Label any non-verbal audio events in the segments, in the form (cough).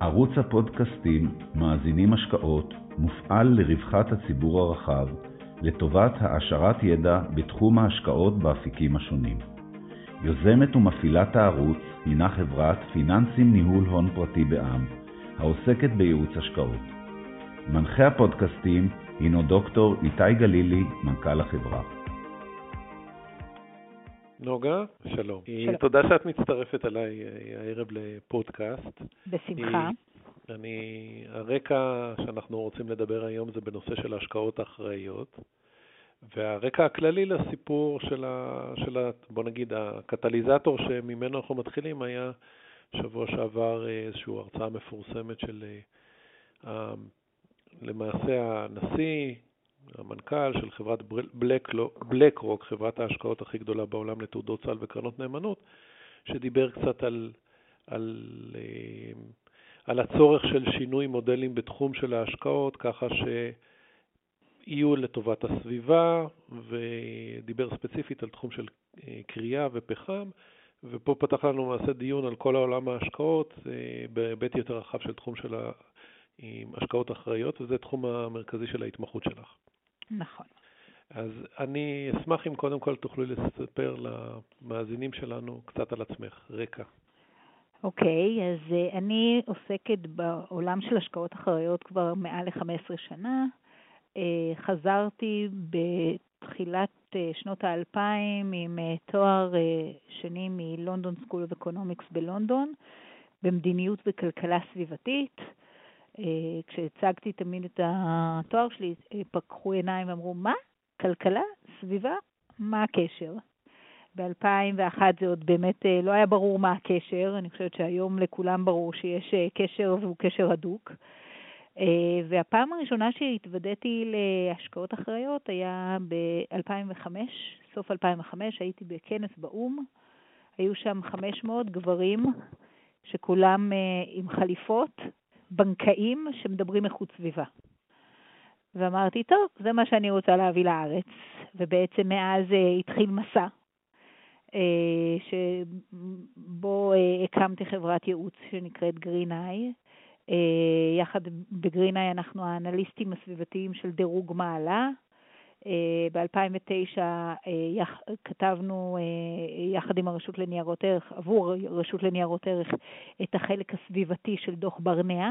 ערוץ הפודקאסטים מאזינים השקעות מופעל לרווחת הציבור הרחב, לטובת העשרת ידע בתחום ההשקעות באפיקים השונים. יוזמת ומפעילת הערוץ הינה חברת פיננסים ניהול הון פרטי בע"מ, העוסקת בייעוץ השקעות. מנחה הפודקאסטים הינו דוקטור איתי גלילי, מנכ"ל החברה. נוגה, שלום. שלום. תודה שאת מצטרפת אליי אה, הערב לפודקאסט. בשמחה. אני, הרקע שאנחנו רוצים לדבר היום זה בנושא של ההשקעות האחראיות, והרקע הכללי לסיפור של, ה, של ה, בוא נגיד, הקטליזטור שממנו אנחנו מתחילים היה שבוע שעבר אה, איזושהי הרצאה מפורסמת של אה, למעשה הנשיא, המנכ"ל של חברת בלק רוק, חברת ההשקעות הכי גדולה בעולם לתעודות סל וקרנות נאמנות, שדיבר קצת על, על, אה, על הצורך של שינוי מודלים בתחום של ההשקעות, ככה שיהיו לטובת הסביבה, ודיבר ספציפית על תחום של אה, קריאה ופחם, ופה פתח לנו למעשה דיון על כל העולם ההשקעות אה, בהיבט יותר רחב של תחום של ההשקעות אחראיות, וזה תחום המרכזי של ההתמחות שלך. נכון. אז אני אשמח אם קודם כל תוכלו לספר למאזינים שלנו קצת על עצמך, רקע. אוקיי, אז אה, אני עוסקת בעולם של השקעות אחראיות כבר מעל ל-15 שנה. אה, חזרתי בתחילת אה, שנות האלפיים עם אה, תואר אה, שני מ London School of Economics בלונדון, במדיניות וכלכלה סביבתית. אה, כשהצגתי תמיד את התואר שלי, אה, פקחו עיניים ואמרו, מה? כלכלה? סביבה? מה הקשר? ב-2001 זה עוד באמת אה, לא היה ברור מה הקשר, אני חושבת שהיום לכולם ברור שיש קשר והוא קשר הדוק. והפעם הראשונה שהתוודעתי להשקעות אחראיות היה ב-2005, סוף 2005, הייתי בכנס באו"ם, היו שם 500 גברים שכולם עם חליפות בנקאים שמדברים איכות סביבה. ואמרתי, טוב, זה מה שאני רוצה להביא לארץ. ובעצם מאז uh, התחיל מסע, uh, שבו uh, הקמתי חברת ייעוץ שנקראת. Uh, יחד בגרין איי אנחנו האנליסטים הסביבתיים של דירוג מעלה. Uh, ב-2009 uh, כתבנו uh, יחד עם הרשות לניירות ערך, עבור הרשות לניירות ערך, את החלק הסביבתי של דוח ברנע.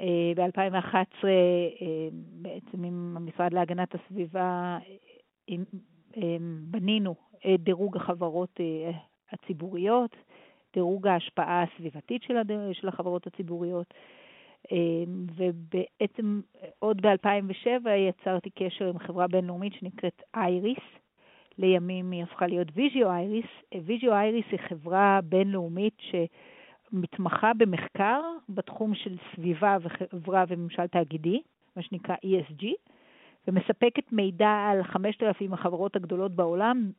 אה, ב-2011 אה, בעצם עם המשרד להגנת הסביבה בנינו את דירוג החברות אה, הציבוריות, דירוג ההשפעה הסביבתית של החברות הציבוריות, ובעצם עוד ב-2007 יצרתי קשר עם חברה בינלאומית שנקראת אייריס, לימים היא הפכה להיות ויז'יו אייריס. Vigeo Eiris היא חברה בינלאומית ש... מתמחה במחקר בתחום של סביבה וחברה וממשל תאגידי, מה שנקרא ESG, ומספקת מידע על 5,000 החברות הגדולות בעולם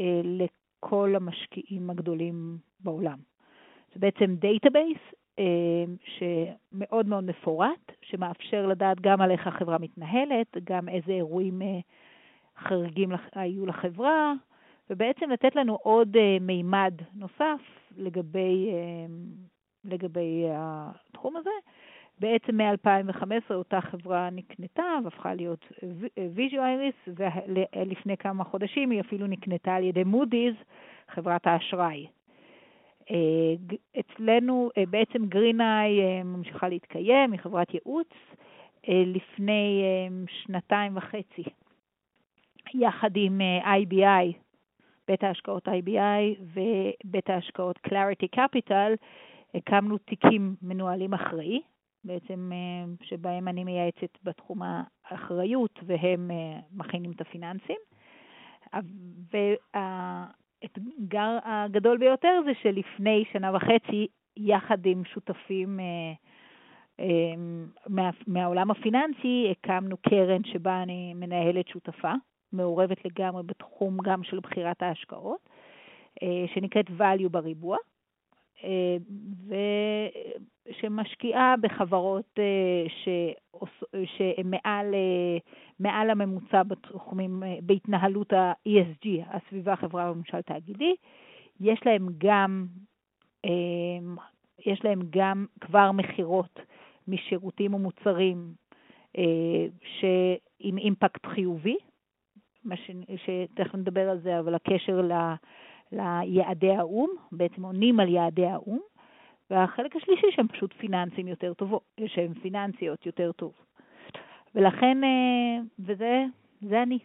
אה, לכל המשקיעים הגדולים בעולם. זה בעצם database שמאוד מאוד מפורט, שמאפשר לדעת גם על איך החברה מתנהלת, גם איזה אירועים אה, חריגים היו לחברה, ובעצם לתת לנו עוד אה, מימד נוסף לגבי, אה, לגבי התחום הזה. בעצם מ-2015 אותה חברה נקנתה והפכה להיות ויז'ו אייריס, ולפני כמה חודשים היא אפילו נקנתה על ידי מודי'ס, חברת האשראי. אה, אצלנו בעצם גרינאי ממשיכה להתקיים, היא חברת ייעוץ, לפני שנתיים וחצי, יחד עם IBI, בית ההשקעות IBI ובית ההשקעות Clarity Capital, הקמנו תיקים מנוהלים אחראי, בעצם אה, שבהם אני מייעצת בתחום האחריות והם אה, מכינים את הפיננסים. והאתגר הגדול ביותר זה שלפני שנה וחצי, יחד עם שותפים אה, מהעולם הפיננסי, הקמנו קרן שבה אני מנהלת שותפה, מעורבת לגמרי בתחום גם של בחירת ההשקעות, אה, שנקראת value בריבוע, אה, ושמשקיעה בחברות אה, שהן מעל, הממוצע בתחומים, בהתנהלות ה-ESG, הסביבה, חברה וממשל תאגידי. יש להם גם יש להם גם כבר מכירות משירותים ומוצרים אה, שעם אימפקט חיובי, ש... שתכף נדבר על זה, אבל הקשר ל... ליעדי האו"ם, בעצם עונים על יעדי האו"ם, והחלק השלישי שהם פשוט פיננסים יותר טובות, שהם פיננסיות יותר טוב. ולכן, אה, וזה זה אני.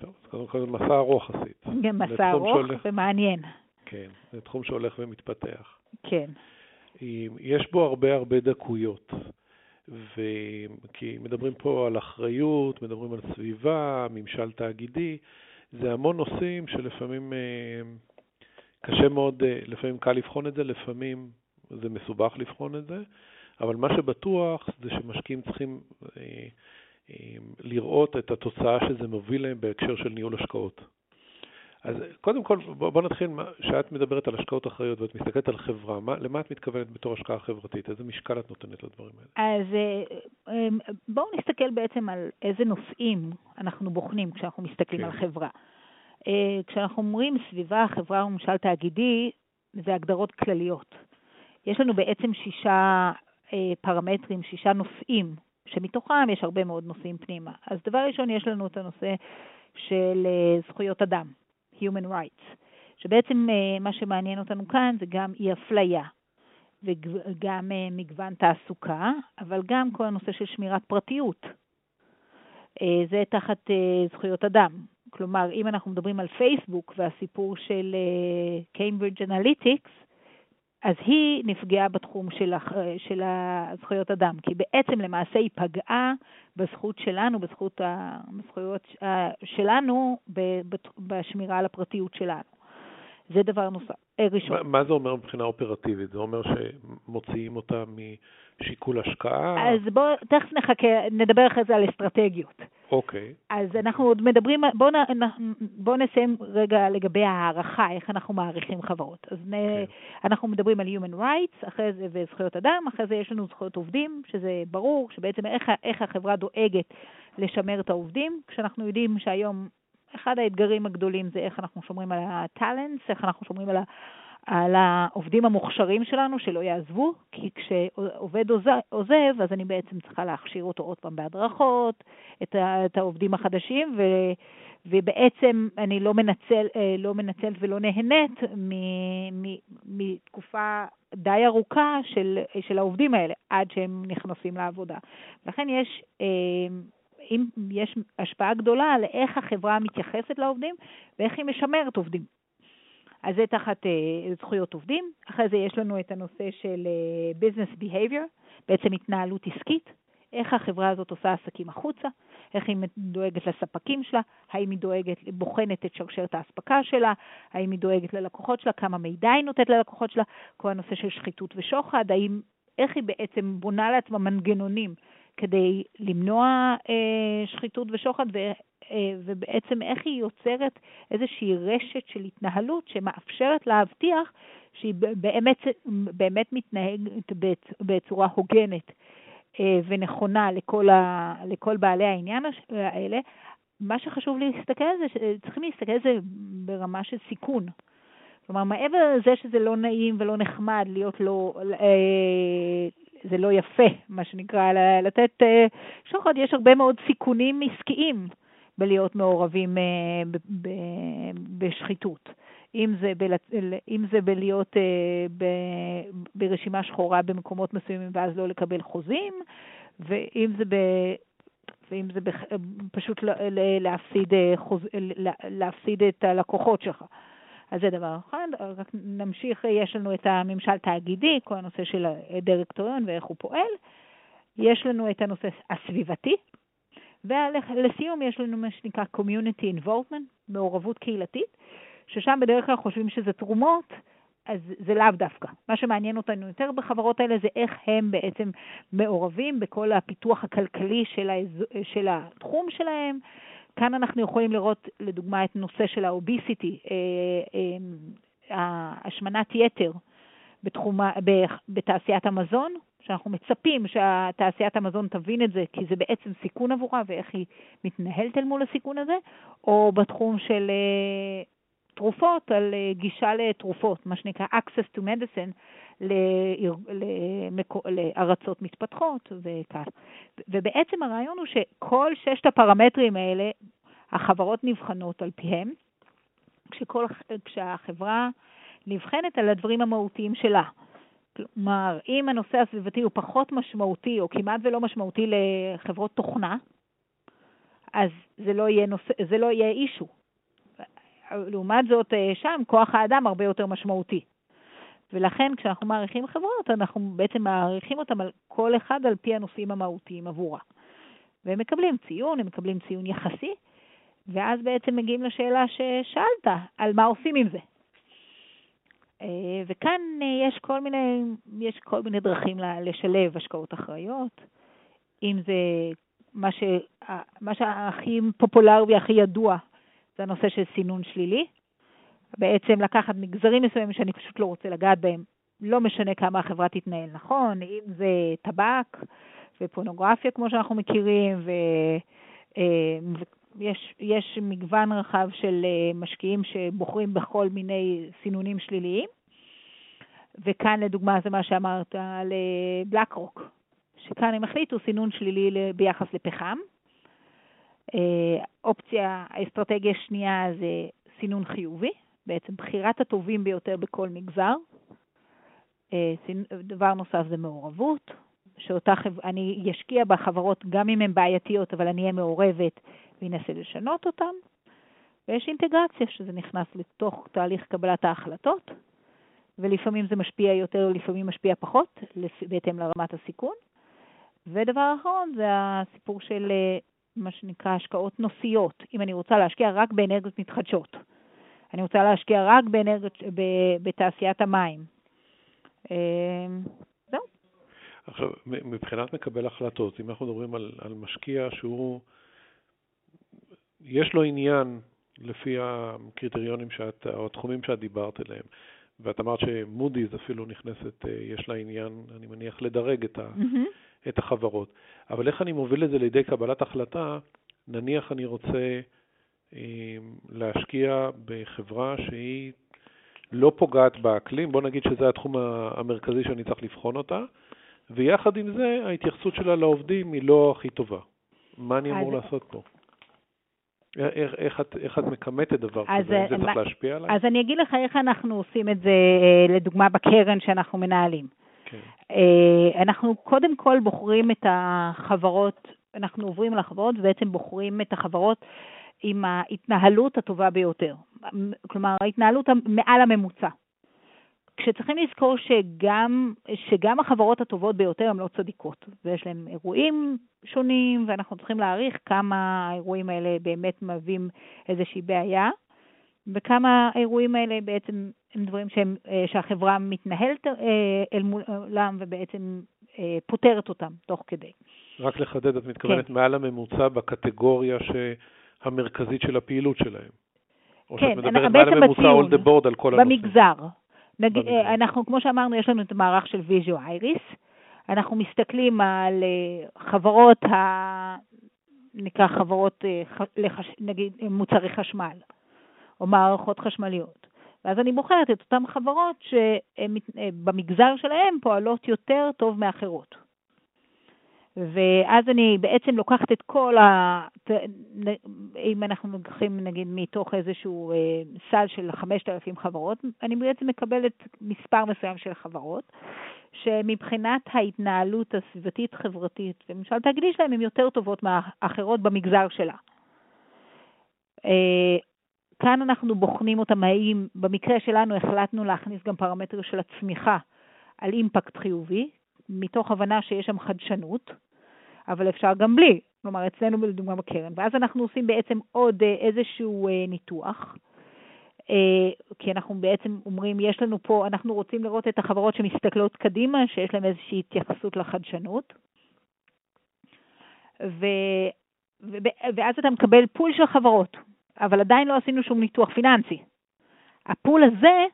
טוב, אז קודם כל מסע ארוך עשית. כן, מסע ארוך שהולך... ומעניין. כן, זה תחום שהולך ומתפתח. כן. יש בו הרבה הרבה דקויות. ו... כי מדברים פה על אחריות, מדברים על סביבה, ממשל תאגידי, זה המון נושאים שלפעמים אה, קשה מאוד, אה, לפעמים קל לבחון את זה, לפעמים זה מסובך לבחון את זה, אבל מה שבטוח זה שמשקיעים צריכים אה, לראות את התוצאה שזה מוביל להם בהקשר של ניהול השקעות. אז קודם כל, בוא, בוא נתחיל, כשאת מדברת על השקעות אחראיות ואת מסתכלת על חברה, מה, למה את מתכוונת בתור השקעה חברתית? איזה משקל את נותנת לדברים האלה? אז אה, אמ, בואו נסתכל בעצם על איזה נושאים אנחנו בוחנים כשאנחנו מסתכלים כן. על חברה. אה, כשאנחנו אומרים סביבה, חברה וממשל תאגידי, זה הגדרות כלליות. יש לנו בעצם שישה אה, פרמטרים, שישה נושאים, שמתוכם יש הרבה מאוד נושאים פנימה. אז דבר ראשון, יש לנו את הנושא של זכויות אדם. Human Rights, שבעצם אה, מה שמעניין אותנו כאן זה גם אי אפליה וגם אה, מגוון תעסוקה, אבל גם כל הנושא של שמירת פרטיות. אה, זה תחת זכויות אדם. כלומר, אם אנחנו מדברים על פייסבוק והסיפור של Cambridge Analytics, אז היא נפגעה בתחום של, של הזכויות אדם, כי בעצם למעשה היא פגעה בזכות שלנו, בזכות הזכויות שלנו, בשמירה על הפרטיות שלנו. זה דבר נוסף, אה, ראשון. מה, מה זה אומר מבחינה אופרטיבית? זה אומר שמוציאים אותה משיקול השקעה? אז בואו, תכף נחכה, נדבר אחרי זה על אסטרטגיות. אוקיי. אז אנחנו עוד מדברים, בואו בוא נסיים רגע לגבי הערכה, איך אנחנו מעריכים חברות. אז okay. כן. אנחנו מדברים על Human Rights, אחרי זה וזכויות אדם, אחרי זה יש לנו זכויות עובדים, שזה ברור, שבעצם איך, איך החברה דואגת לשמר את העובדים, כשאנחנו יודעים שהיום אחד האתגרים הגדולים זה איך אנחנו שומרים על הטאלנטס, איך אנחנו שומרים על ה... על העובדים המוכשרים שלנו שלא יעזבו, כי כשעובד עוזב, אז אני בעצם צריכה להכשיר אותו עוד פעם בהדרכות, את, את העובדים החדשים, ו, ובעצם אני לא, מנצל, אה, לא מנצלת ולא נהנית מתקופה די ארוכה של, של העובדים האלה, עד שהם נכנסים לעבודה. לכן יש... אה, אם יש השפעה גדולה על איך החברה מתייחסת לעובדים ואיך היא משמרת עובדים. אז זה תחת uh, זכויות עובדים. אחרי זה יש לנו את הנושא של uh, business behavior, בעצם התנהלות עסקית, איך החברה הזאת עושה עסקים החוצה, איך היא דואגת לספקים שלה, האם היא דואגת, בוחנת את שרשרת האספקה שלה, האם היא דואגת ללקוחות שלה, כמה מידע היא נותנת ללקוחות שלה, כל הנושא של שחיתות ושוחד, האם, איך היא בעצם בונה לעצמה מנגנונים כדי למנוע אה, שחיתות ושוחד, ו, אה, ובעצם איך היא יוצרת איזושהי רשת של התנהלות שמאפשרת להבטיח שהיא באמת, באמת מתנהגת בצורה הוגנת אה, ונכונה לכל, ה, לכל בעלי העניין האלה. מה שחשוב להסתכל על זה, צריכים להסתכל על זה ברמה של סיכון. כלומר, מעבר לזה שזה לא נעים ולא נחמד להיות לא, אה, זה לא יפה, מה שנקרא, לתת אה, שוחד, יש הרבה מאוד סיכונים עסקיים בלהיות מעורבים אה, בשחיתות. אם זה, בל, אם זה בלהיות אה, ברשימה שחורה במקומות מסוימים ואז לא לקבל חוזים, ואם זה ב... ואם זה פשוט להפסיד, להפסיד את הלקוחות שלך. אז זה דבר אחד. רק נמשיך, יש לנו את הממשל תאגידי, כל הנושא של הדירקטוריון ואיך הוא פועל. יש לנו את הנושא הסביבתי, ולסיום יש לנו מה שנקרא Community Involvement, מעורבות קהילתית, ששם בדרך כלל חושבים שזה תרומות, אז זה לאו דווקא. מה שמעניין אותנו יותר בחברות האלה זה איך הם בעצם מעורבים בכל הפיתוח הכלכלי של, האזור, של התחום שלהם, כאן אנחנו יכולים לראות לדוגמה את נושא של האוביסיטי, אה, אה, השמנת יתר בתחום, בתעשיית המזון, שאנחנו מצפים שתעשיית המזון תבין את זה, כי זה בעצם סיכון עבורה ואיך היא מתנהלת אל מול הסיכון הזה, או בתחום של אה, תרופות, על גישה לתרופות, מה שנקרא access to medicine, לארצות מתפתחות וכך. ובעצם הרעיון הוא שכל ששת הפרמטרים האלה, החברות נבחנות על פיהם, כשכל, כשהחברה נבחנת על הדברים המהותיים שלה. כלומר, אם הנושא הסביבתי הוא פחות משמעותי או כמעט ולא משמעותי לחברות תוכנה, אז זה לא יהיה, נושא, זה לא יהיה אישו. לעומת זאת, אה, שם כוח האדם הרבה יותר משמעותי. ולכן כשאנחנו מעריכים חברות, אנחנו בעצם מעריכים אותן על כל אחד על פי הנושאים המהותיים עבורה. והם מקבלים ציון, הם מקבלים ציון יחסי, ואז בעצם מגיעים לשאלה ששאלת, על מה עושים עם זה. אה, וכאן אה, יש כל מיני, יש כל מיני דרכים לשלב השקעות אחראיות, אם זה מה, ש, מה שהכי פופולרי והכי ידוע, זה הנושא של סינון שלילי. בעצם לקחת מגזרים מסוימים שאני פשוט לא רוצה לגעת בהם, לא משנה כמה החברה תתנהל נכון, אם זה טבק ופורנוגרפיה כמו שאנחנו מכירים, ויש אה, יש מגוון רחב של אה, משקיעים שבוחרים בכל מיני סינונים שליליים. וכאן לדוגמה זה מה שאמרת על בלק רוק, שכאן הם החליטו סינון שלילי ביחס לפחם. אה, אופציה, האסטרטגיה השנייה זה סינון חיובי, בעצם בחירת הטובים ביותר בכל מגזר. אה, דבר נוסף זה מעורבות, שאותה. אני אשקיע בחברות גם אם הן בעייתיות, אבל אני אהיה מעורבת ואנסה לשנות אותן. ויש אינטגרציה, שזה נכנס לתוך תהליך קבלת ההחלטות, ולפעמים זה משפיע יותר, לפעמים משפיע פחות, בהתאם לרמת הסיכון. ודבר אחרון זה הסיפור של אה, מה שנקרא השקעות נושיות, אם אני רוצה להשקיע רק באנרגיות מתחדשות. אני רוצה להשקיע רק באנרגיות, בתעשיית המים. אה, זהו. עכשיו, מבחינת מקבל החלטות, אם אנחנו מדברים על, על משקיע שהוא, יש לו עניין לפי הקריטריונים שאת, או התחומים שאת דיברת עליהם, ואת אמרת שמודי'ס אפילו נכנסת, אה, יש לה עניין, אני מניח, לדרג את, ה, mm-hmm. את החברות. אבל איך אני מוביל את זה לידי קבלת החלטה, נניח אני רוצה להשקיע בחברה שהיא לא פוגעת באקלים, בוא נגיד שזה התחום המרכזי שאני צריך לבחון אותה, ויחד עם זה ההתייחסות שלה לעובדים היא לא הכי טובה. מה אני אמור. לעשות פה? איך, איך, את, איך את מכמתת דבר אז, כזה? זה צריך להשפיע עליי? אז אני אגיד לך איך אנחנו עושים את זה, אה, לדוגמה, בקרן שאנחנו מנהלים. כן. אה, אנחנו קודם כל בוחרים את החברות, אנחנו עוברים על החברות ובעצם בוחרים את החברות עם ההתנהלות הטובה ביותר. כלומר, ההתנהלות מעל הממוצע. כשצריכים לזכור שגם, שגם החברות הטובות ביותר הן לא צדיקות, ויש להן אירועים שונים, ואנחנו צריכים להעריך כמה האירועים האלה באמת מהווים איזושהי בעיה, וכמה האירועים האלה בעצם הם דברים שהם, אה, שהחברה מתנהלת אה, אל מולם ובעצם אה, פותרת אותם תוך כדי. רק לחדד, את מתכוונת כן. מעל הממוצע בקטגוריה ש... המרכזית של הפעילות שלהם. או כן, שאת מדברת מעל הממוצע all the board על כל הנושאים. במגזר. נג... במגזר. אנחנו, כמו שאמרנו, יש לנו את המערך של ויז'ו אייריס. אנחנו מסתכלים על אה, חברות, ה... נקרא חברות, אה, לחש... נגיד, מוצרי חשמל, או מערכות חשמליות. ואז אני בוחרת את אותן חברות שבמגזר אה, שלהן פועלות יותר טוב מאחרות. ואז אני בעצם לוקחת את כל ה... אם אנחנו לוקחים נגיד מתוך איזשהו אה, סל של 5,000 חברות, אני בעצם מקבלת מספר מסוים של חברות, שמבחינת ההתנהלות הסביבתית-חברתית, למשל תאגידי שלהם, הן יותר טובות מהאחרות במגזר שלה. אה, כאן אנחנו בוחנים אותם, האם במקרה שלנו החלטנו להכניס גם פרמטר של הצמיחה על אימפקט חיובי, מתוך הבנה שיש שם חדשנות, אבל אפשר גם בלי. כלומר, אצלנו לדוגמה בקרן. ואז אנחנו עושים בעצם עוד אה, איזשהו אה, ניתוח, אה, כי אנחנו בעצם אומרים, יש לנו פה, אנחנו רוצים לראות את החברות שמסתכלות קדימה, שיש להן איזושהי התייחסות לחדשנות. ו, ואז אתה מקבל פול של חברות, אבל עדיין לא עשינו שום ניתוח פיננסי. הפול הזה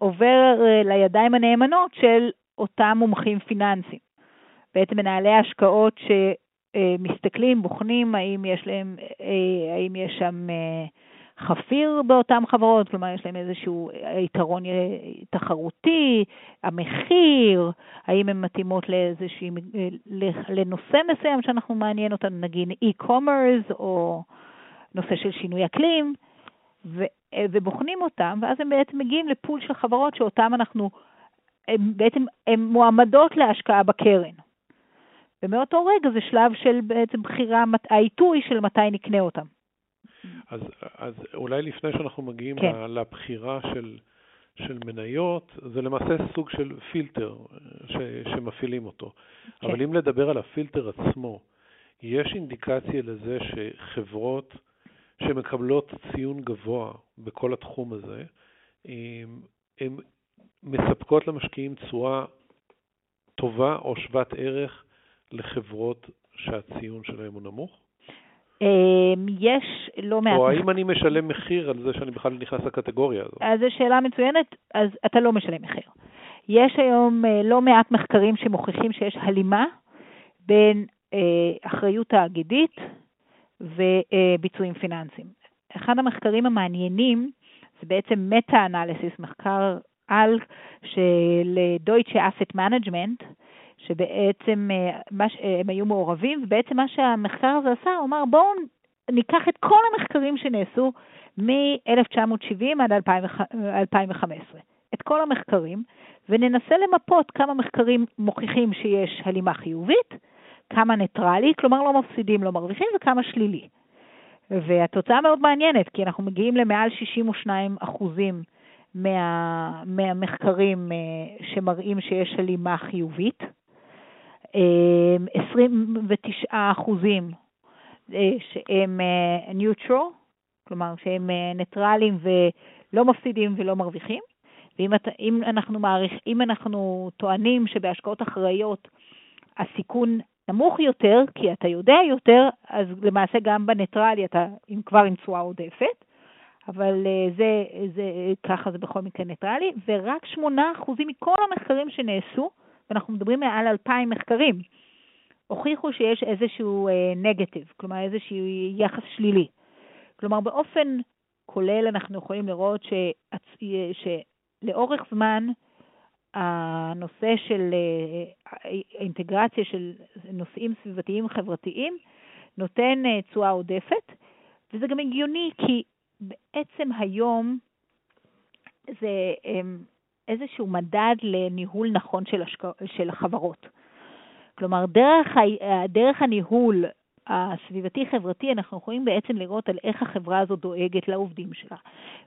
עובר לידיים הנאמנות של אותם מומחים פיננסיים. בעצם מנהלי השקעות שמסתכלים, בוחנים האם יש להם, האם יש שם חפיר באותן חברות, כלומר יש להם איזשהו יתרון תחרותי, המחיר, האם הן מתאימות לאיזושהי, לנושא מסוים שאנחנו מעניין אותנו, נגיד e-commerce או נושא של שינוי אקלים, ובוחנים אותם, ואז הם בעצם מגיעים לפול של חברות שאותן אנחנו, הם בעצם הן מועמדות להשקעה בקרן. ומאותו רגע זה שלב של בעצם בחירה, העיתוי של מתי נקנה אותם. אז, אז אולי לפני שאנחנו מגיעים כן. לבחירה של, של מניות, זה למעשה סוג של פילטר ש, שמפעילים אותו. כן. אבל אם לדבר על הפילטר עצמו, יש אינדיקציה לזה שחברות שמקבלות ציון גבוה בכל התחום הזה, הן מספקות למשקיעים תשואה טובה או שוות ערך לחברות שהציון שלהם הוא נמוך? אמ, יש לא מעט... או האם אני משלם מחיר על זה שאני בכלל נכנס לקטגוריה הזאת? אז זו שאלה מצוינת, אז אתה לא משלם מחיר. יש היום אה, לא מעט מחקרים שמוכיחים שיש הלימה בין אה, אחריות תאגידית וביצועים פיננסיים. אחד המחקרים המעניינים זה בעצם meta-analysis, מחקר על של Deutsche Asset Management, שבעצם אה, מה, הם היו מעורבים, ובעצם מה שהמחקר הזה עשה, הוא אמר בואו ניקח את כל המחקרים שנעשו מ-1970 עד 2015, את כל המחקרים, וננסה למפות כמה מחקרים מוכיחים שיש הלימה חיובית, כמה ניטרלי, כלומר לא מפסידים, לא מרוויחים, וכמה שלילי. והתוצאה מאוד מעניינת, כי אנחנו מגיעים למעל 62 אחוזים מה, מהמחקרים אה, שמראים שיש הלימה חיובית, 29 אה, אחוזים אה, שהם neutral, כלומר שהם ניטרלים ולא מפסידים ולא מרוויחים. ואם את, אם אנחנו, מעריך, אם אנחנו טוענים שבהשקעות אחראיות הסיכון נמוך יותר, כי אתה יודע יותר, אז למעשה גם בניטרלי אתה אם כבר עם תשואה עודפת, אבל אה, זה, זה, ככה זה בכל מקרה ניטרלי, ורק 8% מכל המחקרים שנעשו, ואנחנו מדברים מעל 2,000 מחקרים, הוכיחו שיש איזשהו נגטיב, אה, כלומר איזשהו יחס שלילי. כלומר, באופן כולל אנחנו יכולים לראות ש, שלאורך זמן הנושא של אה, אינטגרציה של נושאים סביבתיים חברתיים נותן אה, תשואה עודפת, וזה גם הגיוני כי בעצם היום זה אמ, איזשהו מדד לניהול נכון של, השק... של החברות. כלומר, דרך, ה... דרך הניהול הסביבתי-חברתי, אנחנו יכולים בעצם לראות על איך החברה הזאת דואגת לעובדים שלה,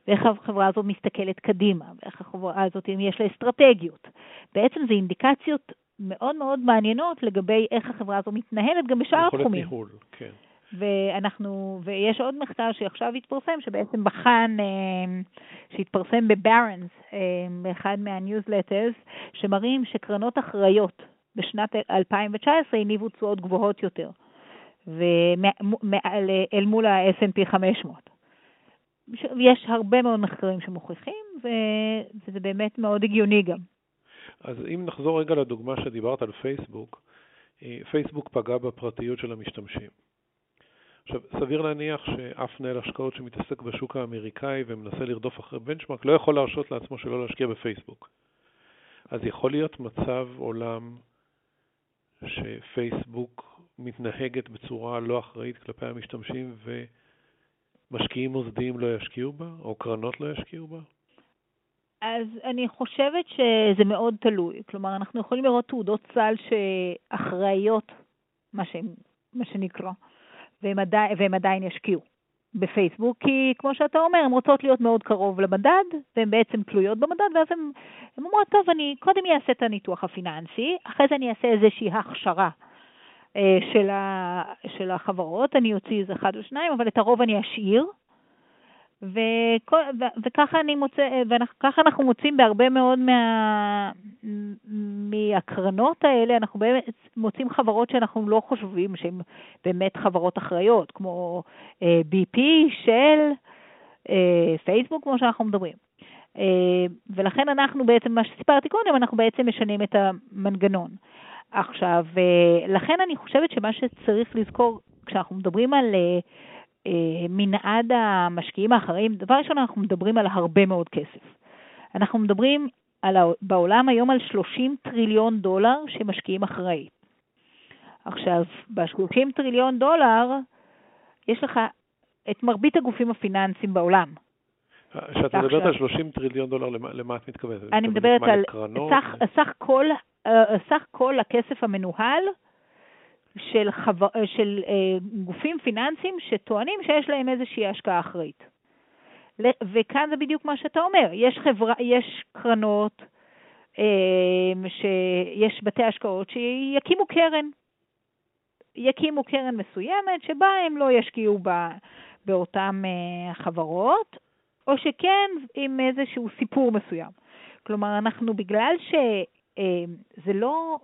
ואיך החברה הזאת מסתכלת קדימה, ואיך החברה הזאת, אם יש לה אסטרטגיות. בעצם זה אינדיקציות מאוד מאוד מעניינות לגבי איך החברה הזו מתנהלת גם בשאר התחומים. יכולת ניהול, כן. ואנחנו, ויש עוד מחקר שעכשיו התפרסם, שבעצם בחן, אה, שהתפרסם בברנס, אה, באחד מהניוזלטרס, שמראים שקרנות אחראיות בשנת 2019 הניבו תשואות גבוהות יותר. ואל מול ה-S&P 500. יש הרבה מאוד מחקרים שמוכיחים, וזה באמת מאוד הגיוני גם. אז אם נחזור רגע לדוגמה שדיברת על פייסבוק, אה, פייסבוק פגע בפרטיות של המשתמשים. עכשיו, סביר להניח שאף מנהל השקעות שמתעסק בשוק האמריקאי ומנסה לרדוף אחרי בנצ'מארק לא יכול להרשות לעצמו שלא להשקיע בפייסבוק. אז יכול להיות מצב עולם שפייסבוק מתנהגת בצורה לא אחראית כלפי המשתמשים ומשקיעים מוסדיים לא ישקיעו בה, או קרנות לא ישקיעו בה? אז אני חושבת שזה מאוד תלוי. כלומר, אנחנו יכולים לראות תעודות סל שאחראיות, מה, ש... מה שנקרא, והם, עדי... והם עדיין ישקיעו. בפייסבוק, כי כמו שאתה אומר, הן רוצות להיות מאוד קרוב למדד, והן בעצם תלויות במדד, ואז הן אומרות, טוב, אני קודם אעשה את הניתוח הפיננסי, אחרי זה אני אעשה איזושהי הכשרה אה, של, ה, של החברות, אני אוציא איזה אחד או שניים, אבל את הרוב אני אשאיר. וככה, אני מוצא, וככה אנחנו מוצאים בהרבה מאוד מה, מהקרנות האלה, אנחנו באמת מוצאים חברות שאנחנו לא חושבים שהן באמת חברות אחראיות, כמו אה, BP, של, אה, פייסבוק, כמו שאנחנו מדברים. ולכן אנחנו בעצם, מה שסיפרתי קודם, אנחנו בעצם משנים את המנגנון. עכשיו, לכן אני חושבת שמה שצריך לזכור כשאנחנו מדברים על מנעד המשקיעים האחראים, דבר ראשון, אנחנו מדברים על הרבה מאוד כסף. אנחנו מדברים על, בעולם היום על 30 טריליון דולר שמשקיעים אחראי. עכשיו, ב-30 טריליון דולר יש לך את מרבית הגופים הפיננסיים בעולם. כשאת מדברת על 30 טריליון דולר, למה, למה את מתכוונת? אני מדברת על סך, סך, כל, אה, סך כל הכסף המנוהל של, חו... של אה, גופים פיננסיים שטוענים שיש להם איזושהי השקעה אחראית. וכאן זה בדיוק מה שאתה אומר, יש, חברה, יש קרנות, אה, שיש בתי השקעות שיקימו קרן. יקימו קרן מסוימת שבה הם לא ישקיעו בה, באותן אה, חברות, או שכן עם איזשהו סיפור מסוים. כלומר, אנחנו, בגלל שזה לא,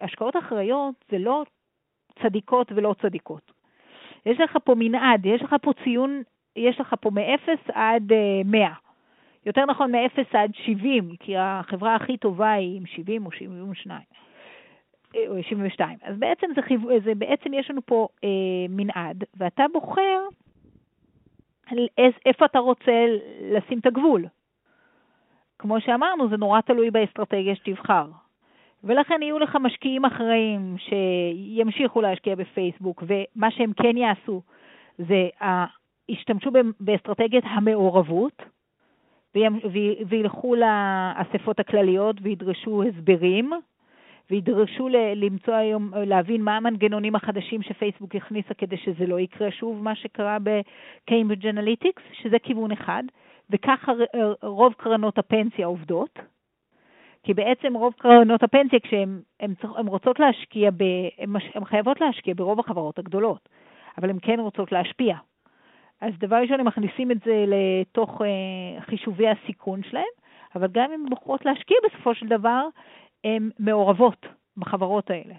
השקעות אחראיות זה לא צדיקות ולא צדיקות. יש לך פה מנעד, יש לך פה ציון, יש לך פה מ-0 עד 100. אה, יותר נכון מ-0 עד 70, כי החברה הכי טובה היא עם 70 או 72. אה, או 72. אז בעצם, זה, זה, בעצם יש לנו פה אה, מנעד, ואתה בוחר איפה אתה רוצה לשים את הגבול. כמו שאמרנו, זה נורא תלוי באסטרטגיה שתבחר. ולכן יהיו לך משקיעים אחראים שימשיכו להשקיע בפייסבוק, ומה שהם כן יעשו זה ישתמשו באסטרטגיית המעורבות, וילכו לאספות הכלליות וידרשו הסברים, וידרשו למצוא היום, להבין מה המנגנונים החדשים שפייסבוק הכניסה כדי שזה לא יקרה שוב מה שקרה בקיימברידג' אנליטיקס, שזה כיוון אחד, וככה רוב קרנות הפנסיה עובדות. כי בעצם רוב קרנות הפנסיה, כשהן רוצות להשקיע, הן חייבות להשקיע ברוב החברות הגדולות, אבל הן כן רוצות להשפיע. אז דבר ראשון, הם מכניסים את זה לתוך uh, חישובי הסיכון שלהם, אבל גם אם הן בוחרות להשקיע בסופו של דבר, הן מעורבות בחברות האלה.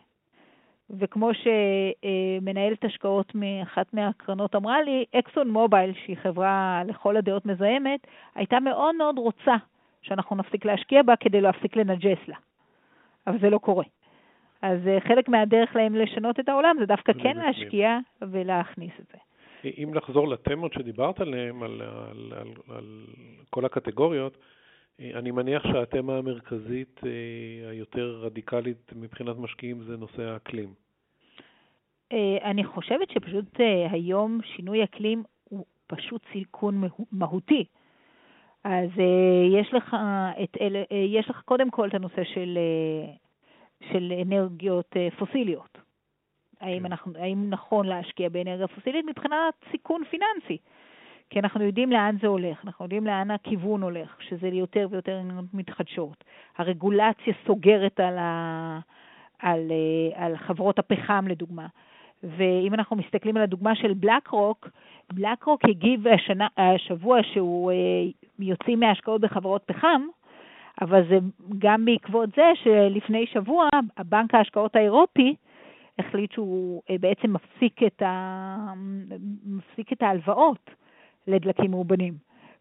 וכמו שמנהלת השקעות מאחת מהקרנות אמרה לי, אקסון מובייל, שהיא חברה לכל הדעות מזהמת, הייתה מאוד מאוד רוצה שאנחנו נפסיק להשקיע בה כדי להפסיק לנג'ס לה. אבל זה לא קורה. אז אה, חלק מהדרך להם לשנות את העולם זה דווקא כן להשקיע ולהכניס את זה. אם לחזור לתמות שדיברת עליהן, על, על, על, על כל הקטגוריות, אה, אני מניח שהתמה המרכזית אה, היותר רדיקלית מבחינת משקיעים זה נושא האקלים. אני חושבת שפשוט היום שינוי אקלים הוא פשוט סיכון מהותי. אז uh, יש לך את אלה, uh, יש לך קודם כל את הנושא של, uh, של אנרגיות uh, פוסיליות. האם, כן. אנחנו, האם נכון להשקיע באנרגיה פוסילית מבחינת סיכון פיננסי? כי אנחנו יודעים לאן זה הולך, אנחנו יודעים לאן הכיוון הולך, שזה יותר ויותר אנרגיות מתחדשות. הרגולציה סוגרת על, ה, על, על חברות הפחם, לדוגמה. ואם אנחנו מסתכלים על הדוגמה של בלק רוק, בלק רוק הגיב השנה, השבוע שהוא אה, יוצאים מהשקעות בחברות פחם, אבל זה גם בעקבות זה שלפני שבוע הבנק ההשקעות האירופי החליט שהוא אה, בעצם מפסיק את, ה... מפסיק את ההלוואות לדלקים מאובנים.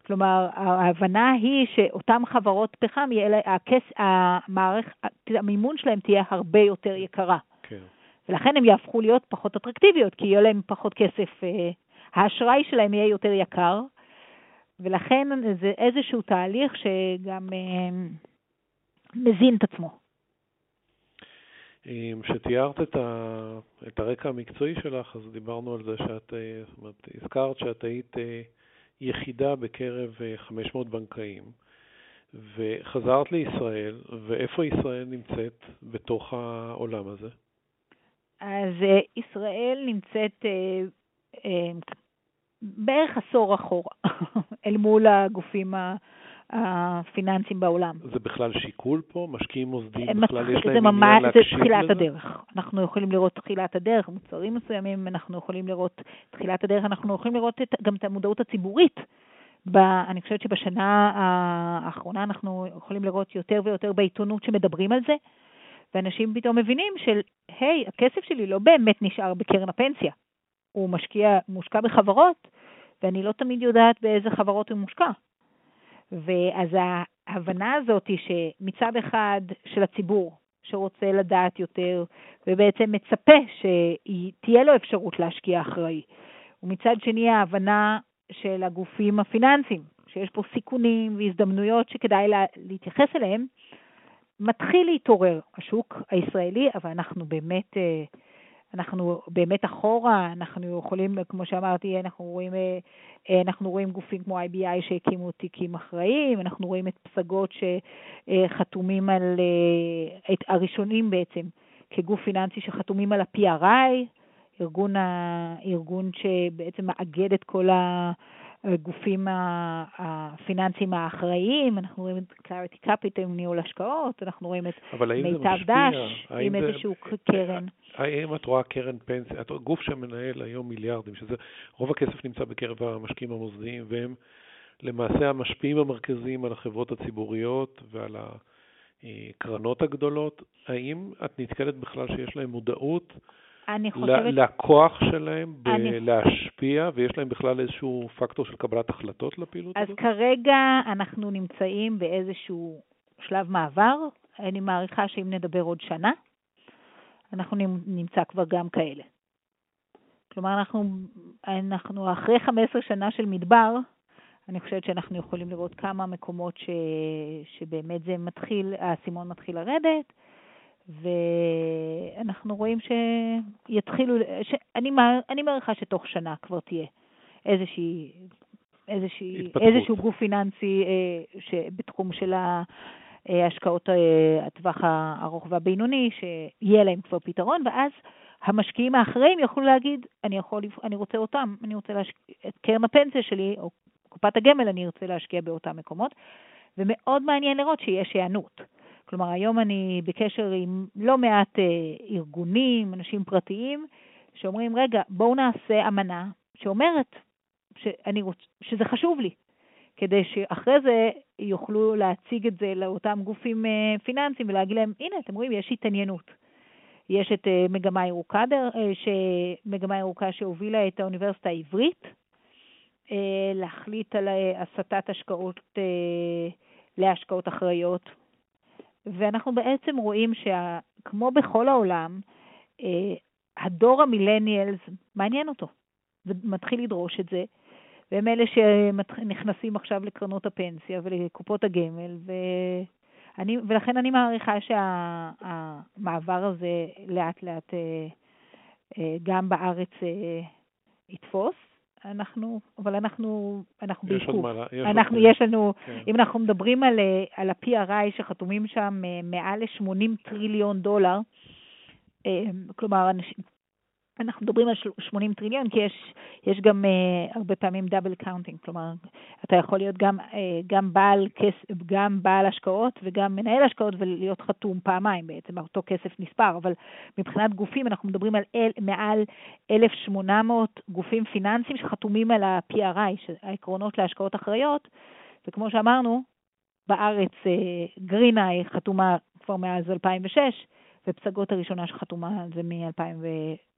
כלומר, ההבנה היא שאותן חברות פחם, הכס, המערכת, המימון שלהם תהיה הרבה יותר יקרה. כן. ולכן הם יהפכו להיות פחות אטרקטיביות, כי יהיה להם פחות כסף, אה, האשראי שלהם יהיה יותר יקר, ולכן זה איזשהו תהליך שגם אה, מזין את עצמו. כשתיארת את, ה, את הרקע המקצועי שלך, אז דיברנו על זה שאת, אה, זאת אומרת, הזכרת שאת היית יחידה בקרב 500 בנקאים, וחזרת לישראל, ואיפה ישראל נמצאת בתוך העולם הזה? אז uh, ישראל נמצאת uh, uh, בערך עשור אחורה (laughs) אל מול הגופים הפיננסיים בעולם. זה בכלל שיקול פה? משקיעים מוסדיים בכלל יש להם עניין להקשיב לזה? זה תחילת הדרך. אנחנו יכולים לראות תחילת הדרך, מוצרים מסוימים אנחנו יכולים לראות תחילת הדרך, אנחנו יכולים לראות את, גם את המודעות הציבורית. ב, אני חושבת שבשנה האחרונה אנחנו יכולים לראות יותר ויותר בעיתונות שמדברים על זה. ואנשים פתאום מבינים של, היי, הכסף שלי לא באמת נשאר בקרן הפנסיה, הוא משקיע, מושקע בחברות, ואני לא תמיד יודעת באיזה חברות הוא מושקע. ואז ההבנה הזאת היא שמצד אחד של הציבור, שרוצה לדעת יותר, ובעצם מצפה שתהיה לו אפשרות להשקיע אחראי, ומצד שני ההבנה של הגופים הפיננסיים, שיש פה סיכונים והזדמנויות שכדאי לה, להתייחס אליהם, מתחיל להתעורר השוק הישראלי, אבל אנחנו באמת, אה, אנחנו באמת אחורה, אנחנו יכולים, כמו שאמרתי, אנחנו רואים, אה, אה, אנחנו רואים גופים כמו IBI שהקימו תיקים אחראיים, אנחנו רואים את פסגות שחתומים על, את הראשונים בעצם, כגוף פיננסי שחתומים על ה-PRI, ארגון, ארגון שבעצם מאגד את כל ה... הגופים הפיננסיים האחראיים, אנחנו רואים את Clarity Capital ניהול השקעות, אנחנו רואים את מיטב דש עם איזשהו קרן. האם את רואה קרן פנסיה, את גוף שמנהל היום מיליארדים, שזה רוב הכסף נמצא בקרב המשקיעים המוסדיים, והם למעשה המשפיעים המרכזיים על החברות הציבוריות ועל הקרנות הגדולות, האם את נתקלת בכלל שיש להם מודעות אני חושבת... לכוח שלהם בלהשפיע, אני... ויש להם בכלל איזשהו פקטור של קבלת החלטות לפעילות אז הזאת? אז כרגע אנחנו נמצאים באיזשהו שלב מעבר. אני מעריכה שאם נדבר עוד שנה, אנחנו נמצא כבר גם כאלה. כלומר, אנחנו, אנחנו אחרי 15 שנה של מדבר, אני חושבת שאנחנו יכולים לראות כמה מקומות ש, שבאמת זה מתחיל, האסימון מתחיל לרדת, ואנחנו רואים שיתחילו, שאני אני מעריכה שתוך שנה כבר תהיה איזושהי, איזושהי, איזשהו גוף פיננסי אה, שבתחום של ההשקעות אה, הטווח הארוך והבינוני, שיהיה להם כבר פתרון, ואז המשקיעים האחרים יוכלו להגיד, אני, יכול, אני רוצה אותם, אני רוצה להשקיע, את קרן הפנסיה שלי, או קופת הגמל, אני ארצה להשקיע באותם מקומות, ומאוד מעניין לראות שיש היענות. כלומר, היום אני בקשר עם לא מעט אה, ארגונים, אנשים פרטיים, שאומרים, רגע, בואו נעשה אמנה שאומרת שאני רוצ... שזה חשוב לי, כדי שאחרי זה יוכלו להציג את זה לאותם גופים אה, פיננסיים ולהגיד להם, הנה, אתם רואים, יש התעניינות. יש את אה, מגמה ירוקה, ש... מגמה ירוקה שהובילה את האוניברסיטה העברית להחליט על הסטת השקעות להשקעות אחראיות ואנחנו בעצם רואים שכמו בכל העולם, אה, הדור המילניאלס מעניין אותו, ומתחיל לדרוש את זה, והם אלה שנכנסים עכשיו לקרנות הפנסיה ולקופות הגמל, ואני, ולכן אני מעריכה שהמעבר הזה לאט לאט אה, אה, גם בארץ יתפוס. אנחנו, אבל אנחנו, אנחנו בעיכוב. אנחנו, יש לנו, כן. אם אנחנו מדברים על, על ה-PRI שחתומים שם אה, מעל ל-80 טריליון דולר, אה, כלומר, אנחנו מדברים על 80 טריליון, כי יש, יש גם uh, הרבה פעמים double counting, כלומר, אתה יכול להיות גם, uh, גם, בעל כסף, גם בעל השקעות וגם מנהל השקעות ולהיות חתום פעמיים בעצם, אותו כסף נספר, אבל מבחינת גופים אנחנו מדברים על אל, מעל 1,800 גופים פיננסיים שחתומים על ה-PRI, העקרונות להשקעות אחראיות, וכמו שאמרנו, בארץ uh, חתומה כבר מאז 2006, ופסגות הראשונה שחתומה על זה מ-2000.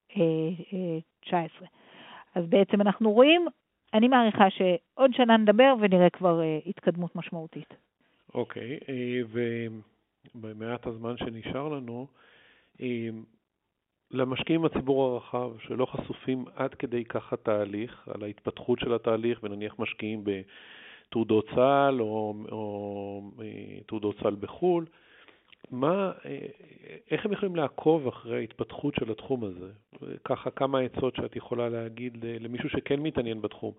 19. אז בעצם אנחנו רואים, אני מעריכה שעוד שנה נדבר ונראה כבר אה, התקדמות משמעותית. אוקיי, okay, אה, ובמעט הזמן שנשאר לנו, אה, למשקיעים בציבור הרחב שלא חשופים עד כדי כך התהליך, על ההתפתחות של התהליך, ונניח משקיעים בתעודות צה"ל או, או תעודות צה"ל בחו"ל, מה, אה, איך הם יכולים לעקוב אחרי ההתפתחות של התחום הזה? ככה כמה עצות שאת יכולה להגיד למישהו שכן מתעניין בתחום.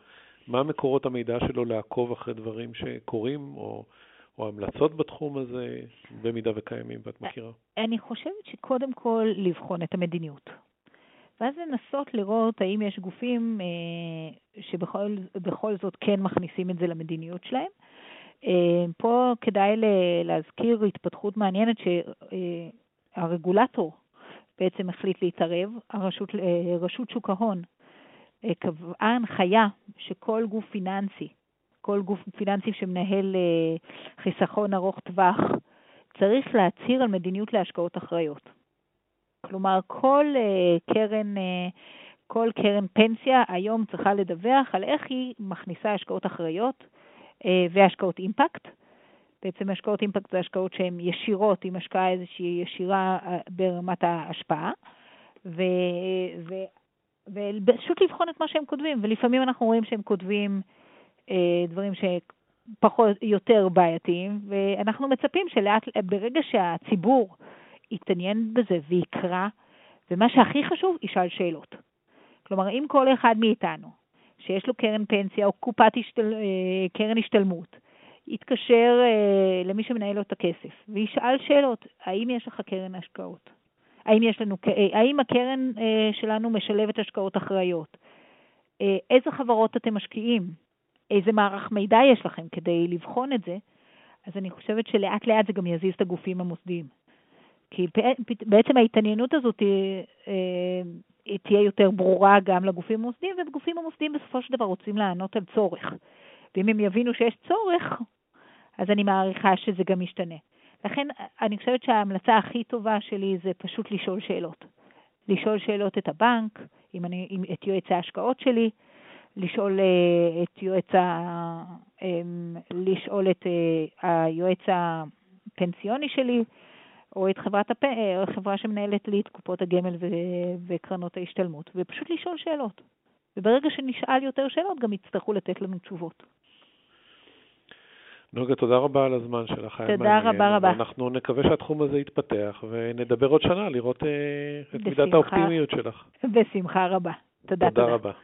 מה מקורות המידע שלו לעקוב אחרי דברים שקורים, או, או המלצות בתחום הזה, במידה וקיימים ואת מכירה? אני חושבת שקודם כל לבחון את המדיניות. ואז לנסות לראות האם יש גופים אה, שבכל זאת כן מכניסים את זה למדיניות שלהם. אה, פה כדאי להזכיר התפתחות מעניינת שהרגולטור בעצם החליט להתערב, הרשות, אה, רשות שוק ההון אה, קבעה הנחיה שכל גוף פיננסי, כל גוף פיננסי שמנהל חיסכון ארוך טווח, צריך להצהיר על מדיניות להשקעות אחראיות. כלומר, כל קרן, כל קרן פנסיה היום צריכה לדווח על איך היא מכניסה השקעות אחראיות אה, והשקעות אימפקט. בעצם השקעות אימפקט זה השקעות שהן ישירות, עם השקעה איזושהי ישירה אה, ברמת ההשפעה. ו, ופשוט לבחון את מה שהם כותבים, ולפעמים אנחנו רואים שהם כותבים אה, דברים שפחות, יותר בעייתיים, ואנחנו מצפים שלאט, ברגע שהציבור יתעניין בזה ויקרא, ומה שהכי חשוב, ישאל שאלות. כלומר, אם כל אחד מאיתנו, שיש לו קרן פנסיה או קופת השתל, אה, קרן השתלמות, יתקשר אה, למי שמנהל לו את הכסף וישאל שאלות, האם יש לך קרן השקעות? האם, יש לנו, אה, האם הקרן שלנו משלבת השקעות אחראיות? איזה חברות אתם משקיעים? איזה מערך מידע יש לכם כדי לבחון את זה? אז אני חושבת שלאט לאט זה גם יזיז את הגופים המוסדיים. כי בעצם ההתעניינות הזאת תהיה יותר ברורה גם לגופים המוסדיים, וגופים המוסדיים בסופו של דבר רוצים לענות על צורך. ואם הם יבינו שיש צורך, אז אני מעריכה שזה גם ישתנה. לכן אני חושבת שההמלצה הכי טובה שלי זה פשוט לשאול שאלות. לשאול שאלות את הבנק, אם אני, אם, את יועץ ההשקעות שלי, לשאול uh, את יועץ ה... Um, לשאול את uh, היועץ הפנסיוני שלי, או את חברת הפ... אה, החברה שמנהלת לי את קופות הגמל ו... וקרנות ההשתלמות, ופשוט לשאול שאלות. וברגע שנשאל יותר שאלות, גם יצטרכו לתת לנו תשובות. נוגה, תודה רבה על הזמן שלך. תודה רבה רבה. אנחנו נקווה שהתחום הזה יתפתח, ונדבר עוד שנה לראות בשמחה. אה, את מידת האופטימיות שלך. (laughs) בשמחה רבה. תודה, תודה. תודה רבה.